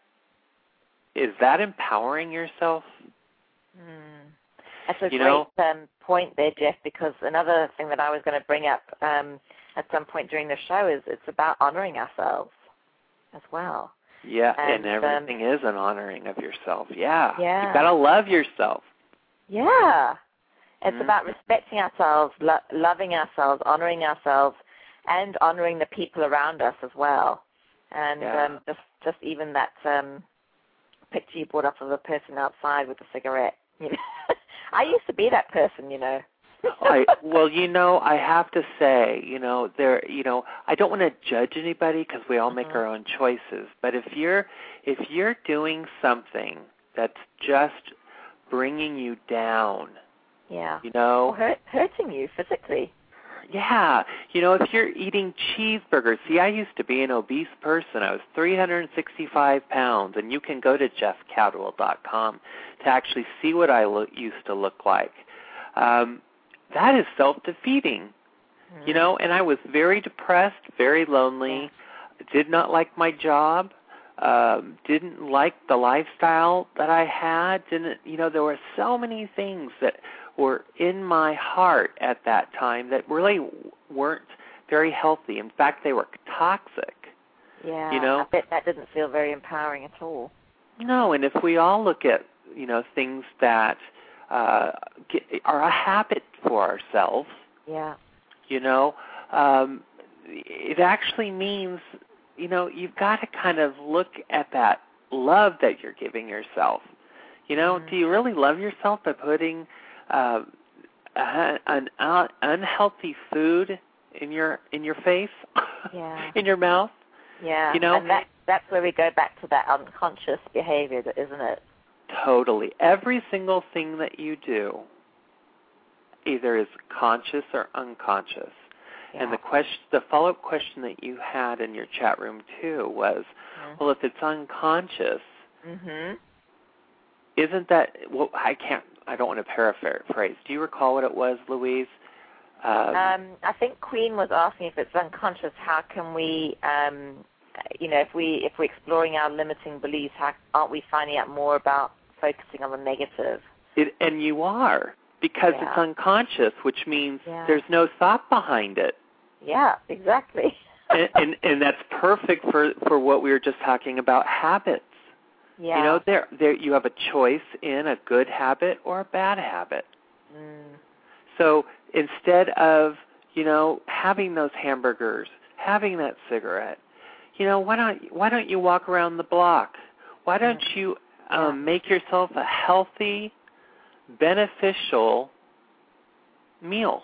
is that empowering yourself? Mm. That's a You great um, point there, Jeff. Because another thing that I was going to bring up um, at some point during the show is it's about honoring ourselves as well. Yeah, and, And, um, everything is an honoring of yourself. Yeah. Yeah. You've got to love yourself. Yeah, it's Mhm. about respecting ourselves, lo- loving ourselves, honoring ourselves, and honoring the people around us as well. And Yeah. um, just just even that um, picture you brought up of a person outside with a cigarette. You know, I used to be that person, you know. I well, you know, I have to say, you know, there, you know, I don't want to judge anybody because we all make Mhm. our own choices. But if you're if you're doing something that's just bringing you down, yeah. you know, Or hurt, hurting you physically. Yeah, you know, if you're eating cheeseburgers, see, I used to be an obese person. I was 365 pounds, and you can go to jeffcadwell.com to actually see what I lo- used to look like. Um, that is self-defeating, you know. And I was very depressed, very lonely, did not like my job, um, didn't like the lifestyle that I had. Didn't, you know, there were so many things that were in my heart at that time that really weren't very healthy. In fact, they were toxic. Yeah. You know? I bet that didn't feel very empowering at all. No, and if we all look at you know things that uh, get, are a habit for ourselves, Yeah. you know, um, it actually means you know you've got to kind of look at that love that you're giving yourself. You know, Mhm. do you really love yourself by putting uh, an uh, unhealthy food in your in your face, Yeah. in your mouth? Yeah. You know? and that that's where we go back to that unconscious behavior, isn't it? Totally. Every single thing that you do either is conscious or unconscious. Yeah. And the question, the follow-up question that you had in your chat room too was, well, if it's unconscious, Mhm. isn't that? Well, I can't. I don't want to paraphrase. Do you recall what it was, Louise? Um, Um, I think Queen was asking if it's unconscious, how can we, um, you know, if we if we're exploring our limiting beliefs, how aren't we finding out more about focusing on the negative? it, and you are because Yeah. it's unconscious, which means Yeah. there's no thought behind it. Yeah, exactly. and, and and that's perfect for for what we were just talking about habits. Yeah. You know, there there you have a choice in a good habit or a bad habit. Mm. So instead of you know having those hamburgers, having that cigarette, you know why don't why don't you walk around the block? Why don't you um, make yourself a healthy, beneficial meal?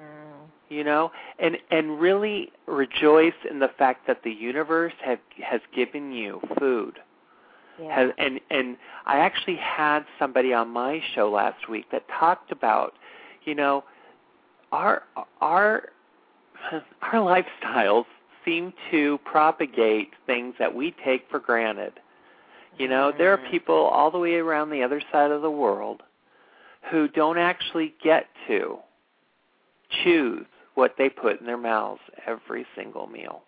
Mm. you know and and really rejoice in the fact that the universe have has given you food Yeah. has and and I actually had somebody on my show last week that talked about you know our our our lifestyles seem to propagate things that we take for granted you know there are Mhm. people all the way around the other side of the world who don't actually get to choose what they put in their mouths every single meal.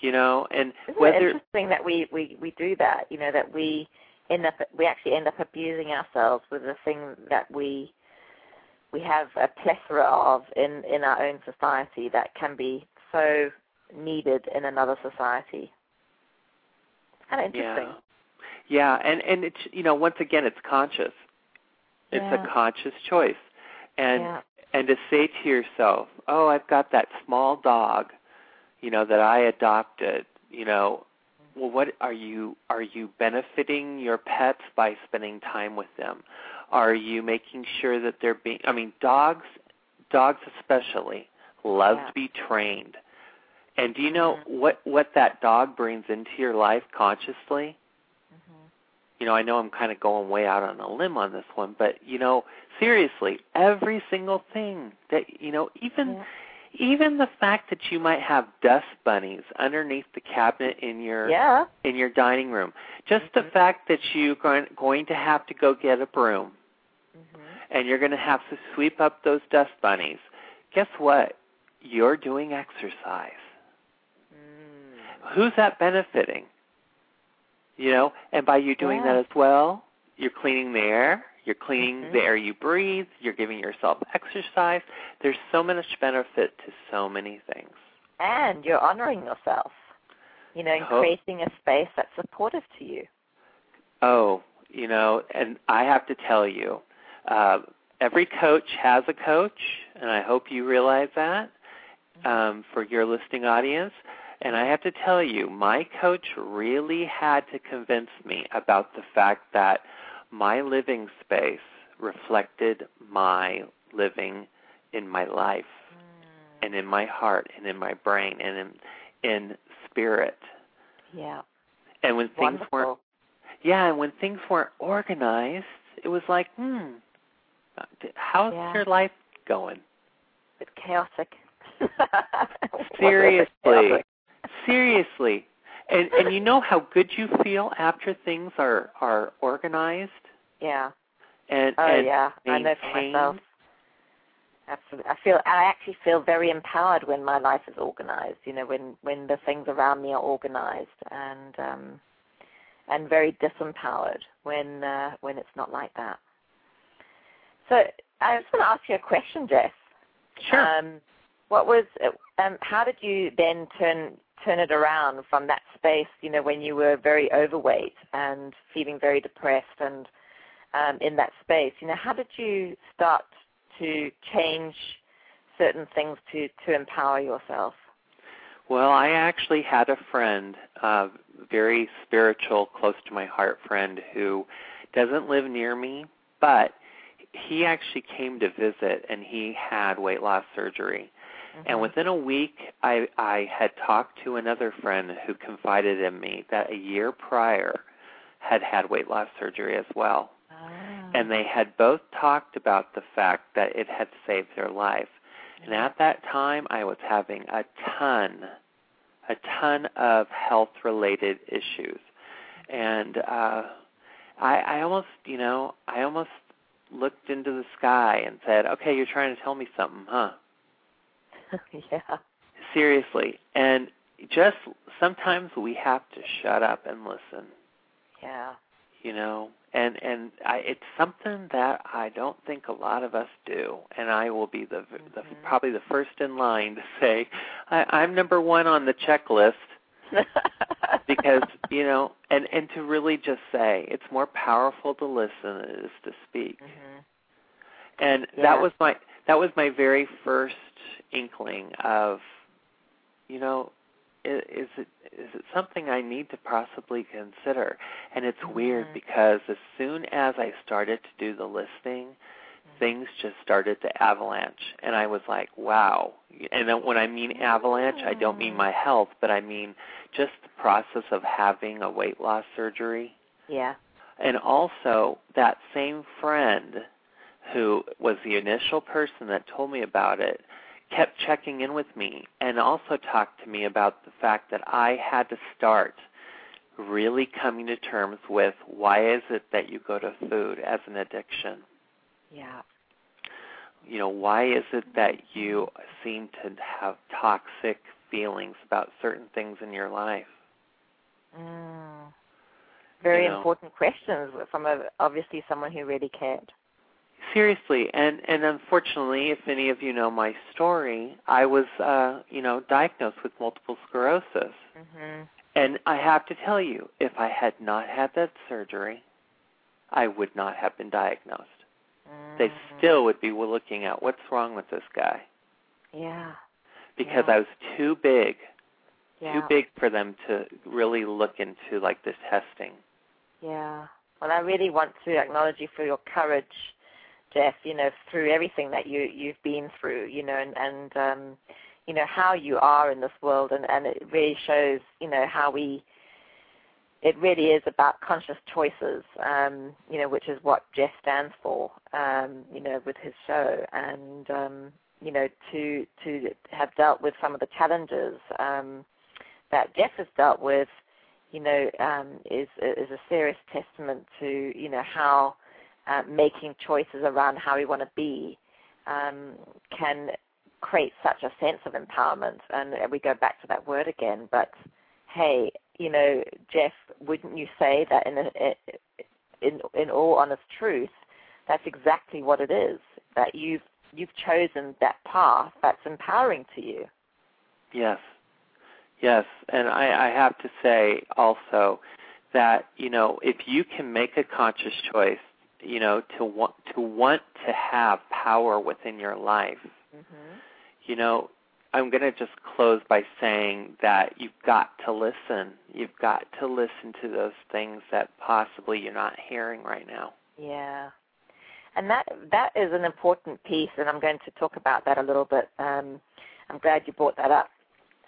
You know, and Isn't whether it interesting that we, we, we do that? You know that we end up we actually end up abusing ourselves with the thing that we we have a plethora of in in our own society that can be so needed in another society. It's kind of interesting. Yeah. Yeah, and and it's you know once again it's conscious. It's Yeah. a conscious choice, and yeah. and to say to yourself, "Oh, I've got that small dog, you know, that I adopted." You know, well, what are you are you benefiting your pets by spending time with them? Are you making sure that they're being? I mean, dogs, dogs especially love Yeah. to be trained. And do you know Mhm. what what that dog brings into your life consciously? Mhm. you know, I know I'm kind of going way out on a limb on this one, but you know, seriously, every single thing that you know, even Yeah. Even the fact that you might have dust bunnies underneath the cabinet in your Yeah. in your dining room, just the Mhm. fact that you're going going to have to go get a broom Mhm. and you're going to have to sweep up those dust bunnies. Guess what? You're doing exercise. Mm. who's that benefiting? You know, and by you doing Yeah. that as well, you're cleaning the air, you're cleaning Mhm. the air you breathe, you're giving yourself exercise. There's so much benefit to so many things. And you're honoring yourself. You know, and creating a space that's supportive to you. Oh, you know, and I have to tell you, uh, every coach has a coach, and I hope you realize that um, for your listening audience. And I have to tell you, my coach really had to convince me about the fact that my living space reflected my living in my life and in my heart and in my brain and in in spirit. Yeah. And when things Wonderful. weren't yeah, and when things weren't organized, it was like, hmm, how's Yeah. your life going? It's chaotic. Seriously. Seriously. And and you know how good you feel after things are are organized Yeah. and Oh and yeah. I know for myself. Absolutely. I feel I actually feel very empowered when my life is organized, you know, when when the things around me are organized and um and very disempowered when uh when it's not like that. So I just want to ask you a question, Jeff. Sure. Um, what was um, how did you then turn turn it around from that space? You know, when you were very overweight and feeling very depressed and um, in that space. You know, how did you start to change certain things to to empower yourself? Well, I actually had a friend, a very spiritual, close to my heart friend, who doesn't live near me, but he actually came to visit and he had weight loss surgery. And within a week, I, I had talked to another friend who confided in me that a year prior had had weight loss surgery as well. Ah. And they had both talked about the fact that it had saved their life. And at that time, I was having a ton, a ton of health related issues. And uh, I, I almost, you know, I almost looked into the sky and said, okay, you're trying to tell me something, huh? yeah. Seriously. And just sometimes we have to shut up and listen, Yeah. you know. And and I, it's something that I don't think a lot of us do. And I will be the, the Mhm. probably the first in line to say I, I'm number one on the checklist because you know, and and to really just say it's more powerful to listen than it is to speak. Mhm. And Yeah. that was my that was my very first inkling of, you know, is, is it is it something I need to possibly consider? And it's weird Mhm. because as soon as I started to do the listening, things just started to avalanche, and I was like, wow. And then when I mean avalanche, I don't mean my health, but I mean just the process of having a weight loss surgery Yeah. and also that same friend who was the initial person that told me about it kept checking in with me and also talked to me about the fact that I had to start really coming to terms with why is it that you go to food as an addiction Yeah. You know, why is it that you seem to have toxic feelings about certain things in your life? Mm. Very You know. important questions from a, obviously someone who really cared. Seriously, and and unfortunately, if any of you know my story, I was uh, you know diagnosed with multiple sclerosis, hmm and I have to tell you, if I had not had that surgery, I would not have been diagnosed. They Mm-hmm. still would be looking at what's wrong with this guy Yeah. because Yeah. I was too big, Yeah. too big for them to really look into like the testing. Yeah. Well, I really want to acknowledge you for your courage, Jeff. You know, through everything that you you've been through. You know, and and um, you know how you are in this world, and and it really shows. You know how we. It really is about conscious choices. Um, you know, which is what Jeff stands for. Um, you know, with his show, and um, you know, to to have dealt with some of the challenges um, that Jeff has dealt with you know, um, is is a serious testament to you know how uh, making choices around how we want to be um, can create such a sense of empowerment. And we go back to that word again. But hey, you know, Jeff, wouldn't you say that in a, in in all honest truth, that's exactly what it is. That you've you've chosen that path that's empowering to you. Yes. Yes, and I, I have to say also that you know if you can make a conscious choice, you know to want to want to have power within your life, Mm-hmm. you know I'm going to just close by saying that you've got to listen. You've got to listen to those things that possibly you're not hearing right now. Yeah, and that that is an important piece, and I'm going to talk about that a little bit. Um, I'm glad you brought that up,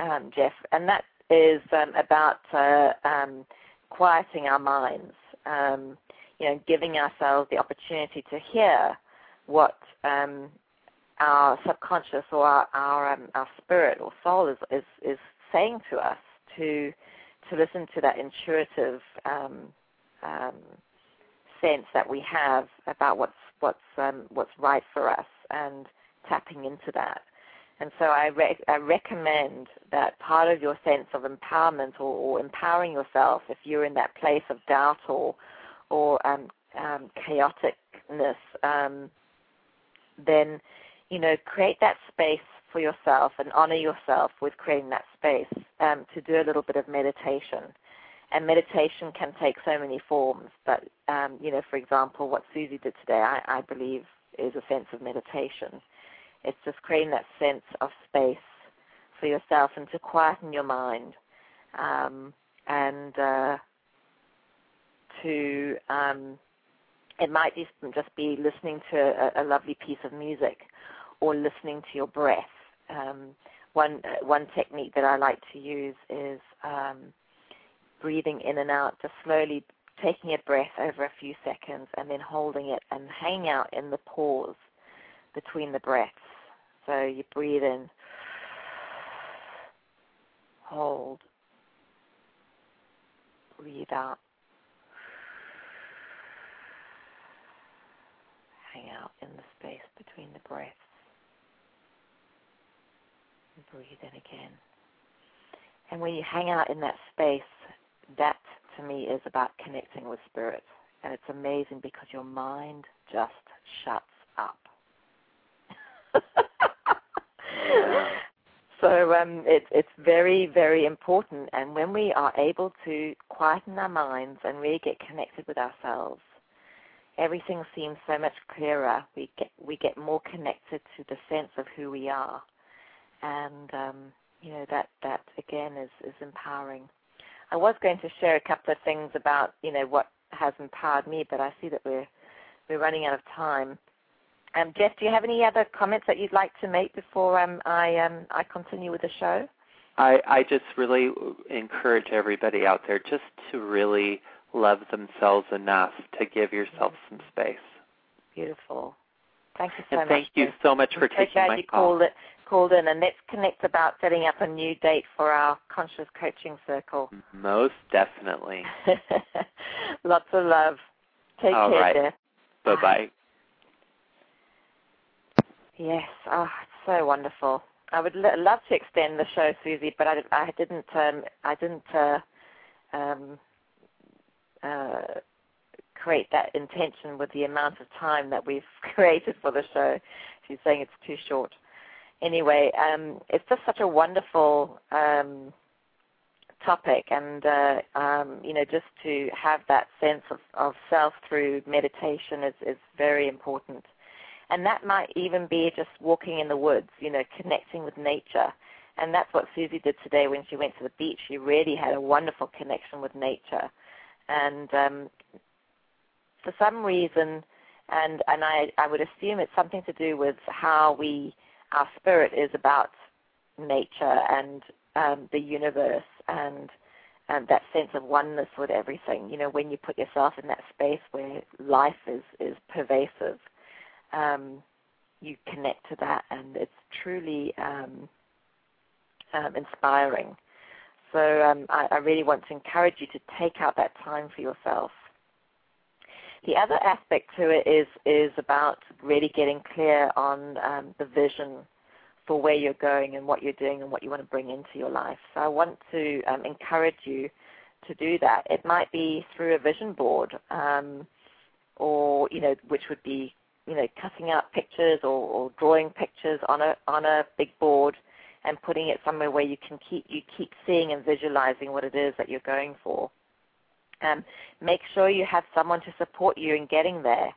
um, Jeff, and that is um, about uh, um, quieting our minds. Um, you know, giving ourselves the opportunity to hear what um, our subconscious or our our, um, our spirit or soul is, is is saying to us to to listen to that intuitive um, um, sense that we have about what's what's um, what's right for us and tapping into that. And so I, re- I recommend that part of your sense of empowerment or, or empowering yourself, if you're in that place of doubt or or um, um, chaoticness, um, then you know create that space for yourself and honor yourself with creating that space um, to do a little bit of meditation. And meditation can take so many forms, but um, you know, for example, what Susie did today, I, I believe, is a sense of meditation. It's just creating that sense of space for yourself and to quieten your mind, um, and uh, to um, it might just just be listening to a, a lovely piece of music, or listening to your breath. Um, one uh, one technique that I like to use is um, breathing in and out, just slowly taking a breath over a few seconds and then holding it and hanging out in the pause between the breaths. So you breathe in, hold, breathe out, out in the space between the breaths, and breathe in again. And when you hang out in that space, that to me is about connecting with spirit. And it's amazing because your mind just shuts up. so um, it, it's very, very important. And when we are able to quieten our minds and really get connected with ourselves, everything seems so much clearer. We get we get more connected to the sense of who we are, and um, you know that that again is is empowering. I was going to share a couple of things about you know what has empowered me, but I see that we're we're running out of time. Um, Jeff, do you have any other comments that you'd like to make before um, I um, I continue with the show? I, I just really encourage everybody out there just to really love themselves enough to give yourself some space. Beautiful. Thank you so and much. thank you so much for I'm so taking glad my you call. called it called in, and let's connect about setting up a new date for our conscious coaching circle. Most definitely. Lots of love. Take All care, right. Bye bye. Yes, oh, it's so wonderful. I would l- love to extend the show, Susie, but I, I didn't. Um, I didn't uh, um, uh, create that intention with the amount of time that we've created for the show. She's saying it's too short. Anyway, um, it's just such a wonderful um, topic, and uh, um, you know, just to have that sense of, of self through meditation is, is very important. And that might even be just walking in the woods, you know, connecting with nature. And that's what Susie did today when she went to the beach. She really had a wonderful connection with nature. And um, for some reason, and, and I, I would assume it's something to do with how we, our spirit is about nature and um, the universe and um, that sense of oneness with everything. You know, when you put yourself in that space where life is, is pervasive um, you connect to that, and it's truly um, um, inspiring. So um, I, I, really want to encourage you to take out that time for yourself. The other aspect to it is is about really getting clear on um, the vision for where you're going and what you're doing and what you want to bring into your life. So I want to um, encourage you to do that. It might be through a vision board, um, or you know, which would be you know, cutting out pictures or, or drawing pictures on a on a big board and putting it somewhere where you can keep you keep seeing and visualizing what it is that you're going for. Um, make sure you have someone to support you in getting there.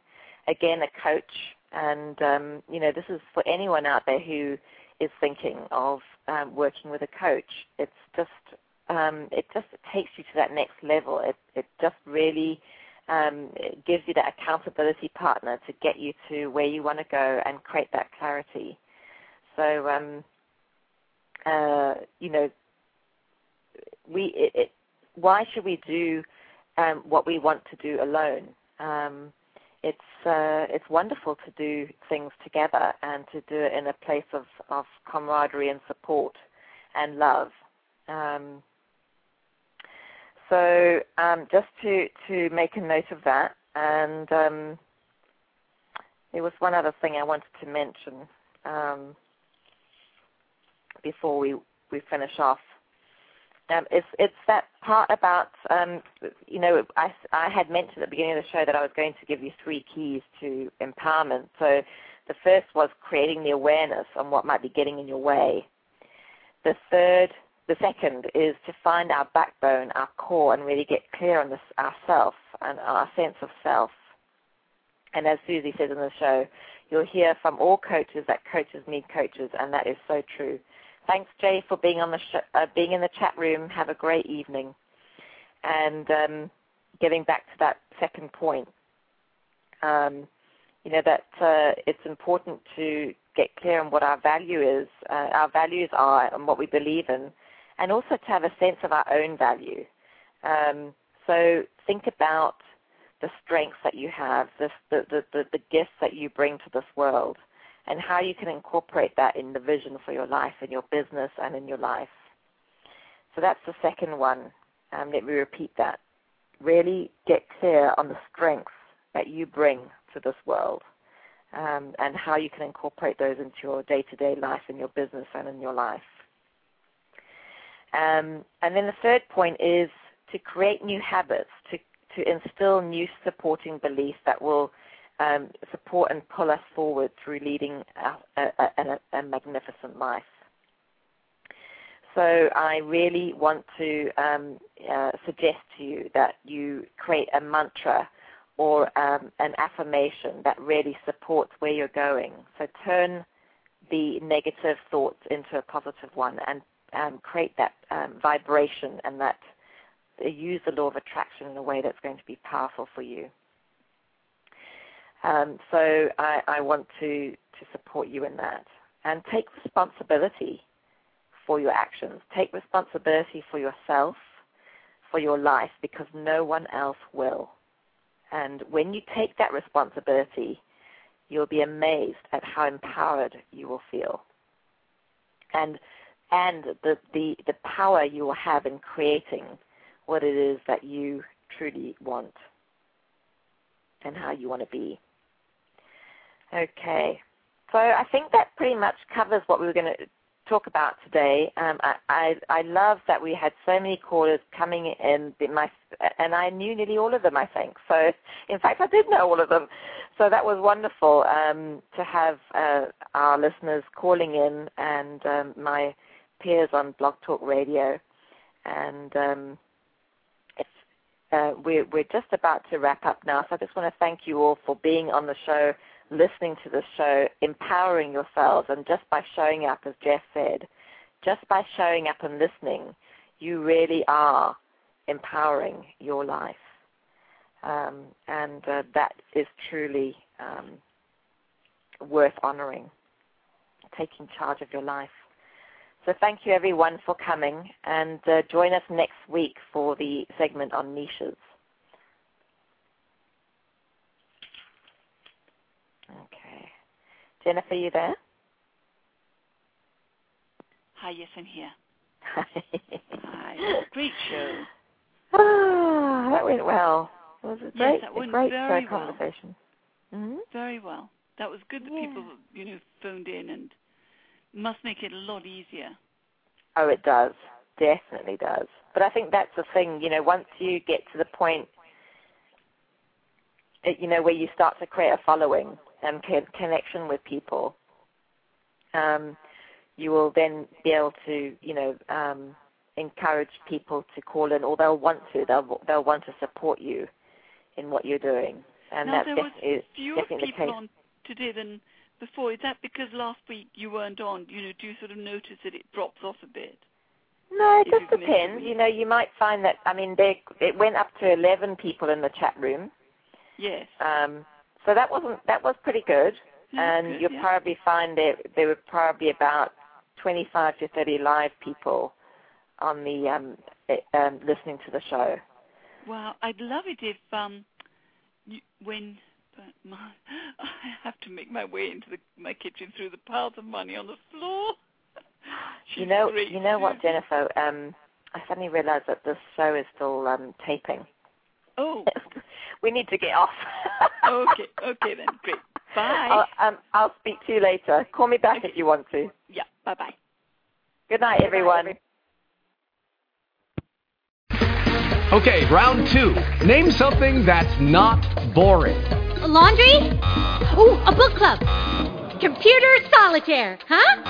Again, a coach, and um, you know this is for anyone out there who is thinking of um, working with a coach. It's just um, it just takes you to that next level. It it just really um, it gives you that accountability partner to get you to where you want to go and create that clarity. So, um, uh, you know, we it, it, why should we do um, what we want to do alone? Um, it's uh, it's wonderful to do things together and to do it in a place of, of camaraderie and support and love. Um, so um, just to, to make a note of that, and um, there was one other thing I wanted to mention um, before we, we finish off. Um, it's it's that part about um, you know I, I had mentioned at the beginning of the show that I was going to give you three keys to empowerment. So the first was creating the awareness on what might be getting in your way. The third the second is to find our backbone, our core, and really get clear on this ourself and our sense of self. And as Susie says in the show, you'll hear from all coaches that coaches need coaches, and that is so true. Thanks, Jay, for being on the uh, being in the chat room. Have a great evening. And um, getting back to that second point, um, you know that uh, it's important to get clear on what our value is, uh, our values are, and what we believe in, and also to have a sense of our own value. Um, so think about the strengths that you have, the, the, the, the gifts that you bring to this world, and how you can incorporate that in the vision for your life, in your business, and in your life. So that's the second one. Um, let me repeat that. Really get clear on the strengths that you bring to this world um, and how you can incorporate those into your day to day life, in your business, and in your life. Um, and then the third point is to create new habits, to, to instill new supporting beliefs that will um, support and pull us forward through leading a, a, a, a, magnificent life. So I really want to um, uh, suggest to you that you create a mantra or um, an affirmation that really supports where you're going. So turn the negative thoughts into a positive one and um, create that um, vibration and that uh, use the law of attraction in a way that's going to be powerful for you. Um, so I, I, want to, to support you in that. And take responsibility for your actions. Take responsibility for yourself, for your life, because no one else will. And when you take that responsibility, you'll be amazed at how empowered you will feel. And and the, the, the power you will have in creating what it is that you truly want and how you want to be. Okay. so I think that pretty much covers what we were going to talk about today. Um, I, I, I love that we had so many callers coming in, my, and I knew nearly all of them, I think. So, in fact, I did know all of them. So that was wonderful um, to have uh, our listeners calling in and um, my peers on Blog Talk Radio. And um, uh, we're, we're just about to wrap up now, so I just want to thank you all for being on the show listening to the show, empowering yourselves, and just by showing up, as Jeff said, just by showing up and listening, you really are empowering your life. Um, and uh, that is truly um, worth honoring, taking charge of your life. So thank you everyone for coming, and uh, join us next week for the segment on niches. Okay. Jennifer, are you there? Hi, yes, I'm here. Hi. Hi. Great show. Ah, that went well. It was a great, yes, that went a great very conversation. Well. Mm-hmm. Very well. That was good that Yeah. people, you know, phoned in and must make it a lot easier. Oh, it does. Definitely does. But I think that's the thing, you know, once you get to the point, uh, you know, where you start to create a following and con- connection with people, um, you will then be able to, you know, um, encourage people to call in, or they'll want to. They'll they'll want to support you in what you're doing, and now was definitely, fewer definitely the people case. on today than before. Is that because last week you weren't on? You know, do you sort of notice that it drops off a bit? No, it just you've missed a depends. You know, you might find that. I mean, they it went up to eleven people in the chat room. Yes. Um, so that wasn't that was pretty good, and good, you'll yeah. probably find there there were probably about 25 to 30 live people on the um, eh, um, listening to the show. Well, I'd love it if um, you, when but my, I have to make my way into the, my kitchen through the piles of money on the floor. you know, great, you know what, Jennifer? Um, I suddenly realised that this show is still um, taping. Oh, we need to get off. okay, okay then, great. Bye. I'll, um, I'll speak to you later. Call me back if you want to. yeah, bye bye. Good night, everyone. Okay, round two. Name something that's not boring. A laundry? Ooh, a book club. Computer solitaire, huh?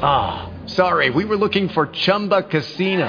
Ah, sorry, we were looking for Chumba Casino.